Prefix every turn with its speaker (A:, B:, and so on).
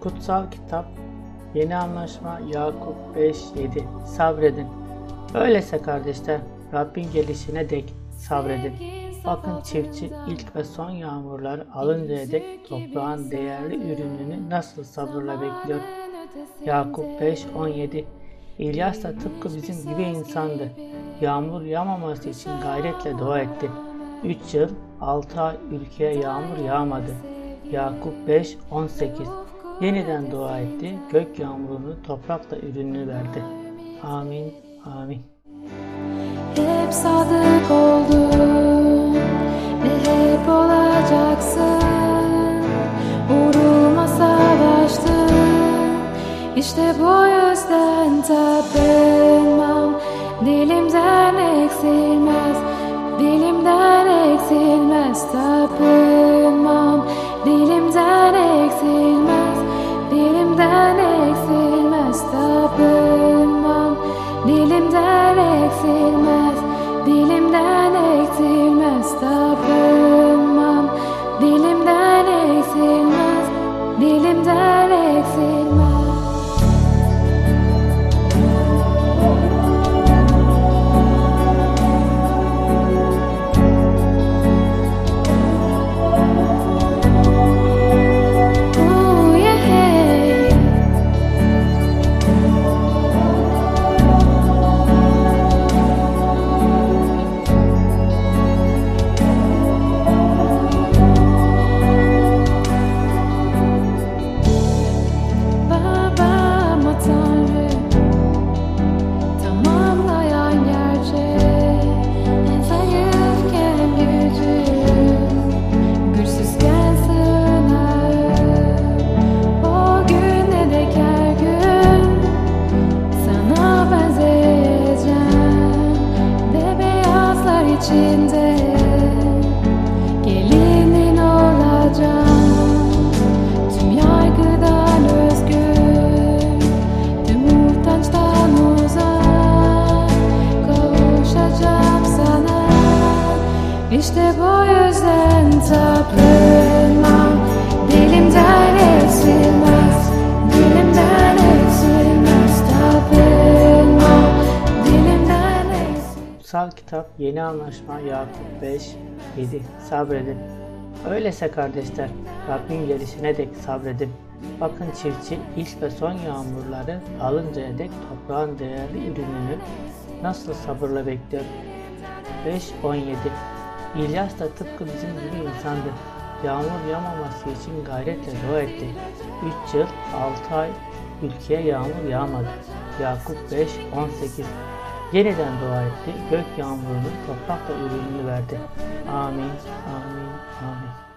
A: Kutsal Kitap Yeni Anlaşma Yakup 5-7 Sabredin. Öyleyse kardeşler Rabbin gelişine dek sabredin. Bakın çiftçi ilk ve son yağmurlar alıncaya dek toprağın değerli ürününü nasıl sabırla bekliyor. Yakup 5-17 İlyas da tıpkı bizim gibi insandı. Yağmur yağmaması için gayretle dua etti. 3 yıl 6 ay ülkeye yağmur yağmadı. Yakup 5-18 Yeniden dua etti. Gök yağmurunu toprakla ürününü verdi. Amin. Amin.
B: Hep sadık oldun ve hep olacaksın. Uğruma savaştın. İşte bu yüzden tapınmam. Dilimden eksilmez, dilimden eksilmez tapınmam. İçinde Gelinin olacağım Tüm yargıdan özgür Tüm utançtan uzak. Kavuşacağım sana. İşte bu yüzden tapınmam. Dilimden eksilmez
A: Kutsal Kitap Yeni Anlaşma Yakup 5 7 Sabredin. Öyleyse kardeşler Rabbin gelişine dek sabredin. Bakın çiftçi ilk ve son yağmurları alıncaya dek toprağın değerli ürününü nasıl sabırla bekliyor. 5-17 İlyas da tıpkı bizim gibi insandı. Yağmur yağmaması için gayretle dua etti. 3 yıl 6 ay ülkeye yağmur yağmadı. Yakup 5-18 Yeniden dua etti. Gök yağmurunu toprakla ürününü verdi. Amin, amin, amin.